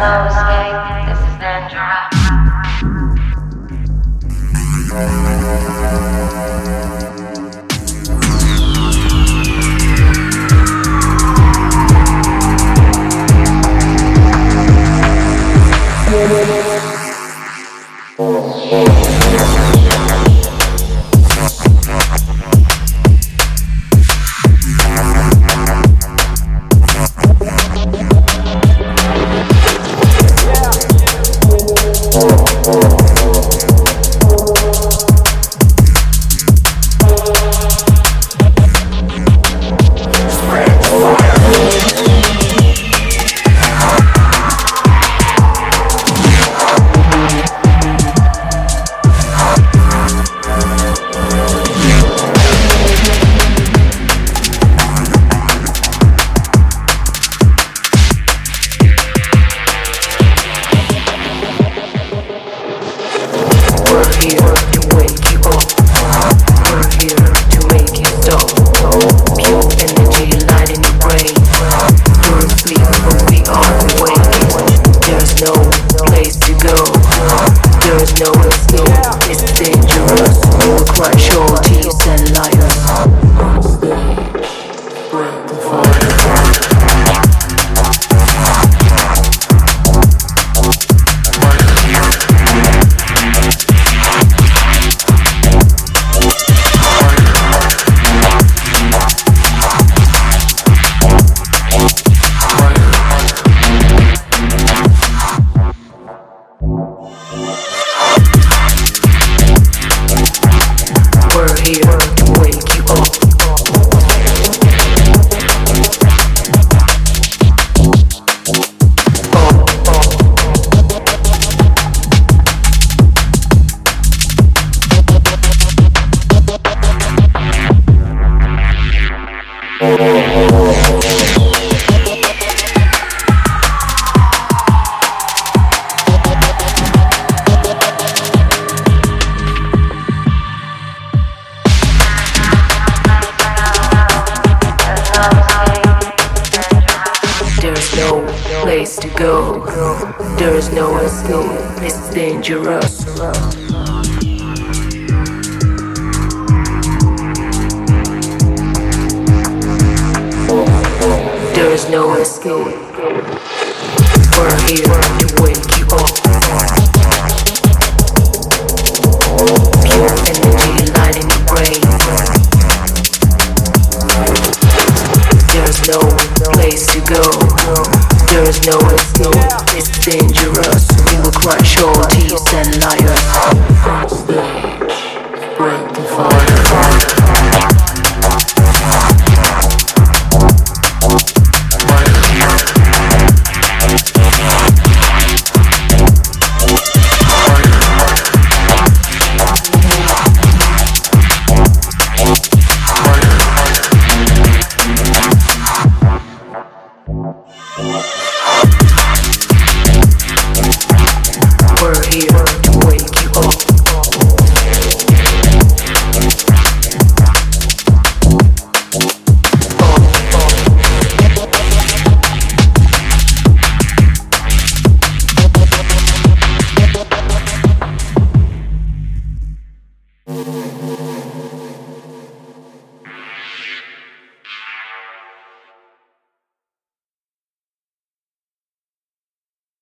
no escape. This is dangerous. Oh, oh, oh. oh. place to go. There is no escape, it's dangerous. There is no escape. We're here to wake you up. Pure energy lighting your brain. There's no place to go always know new It's dangerous. We will crush all thieves and liars. Front stage, break the fire.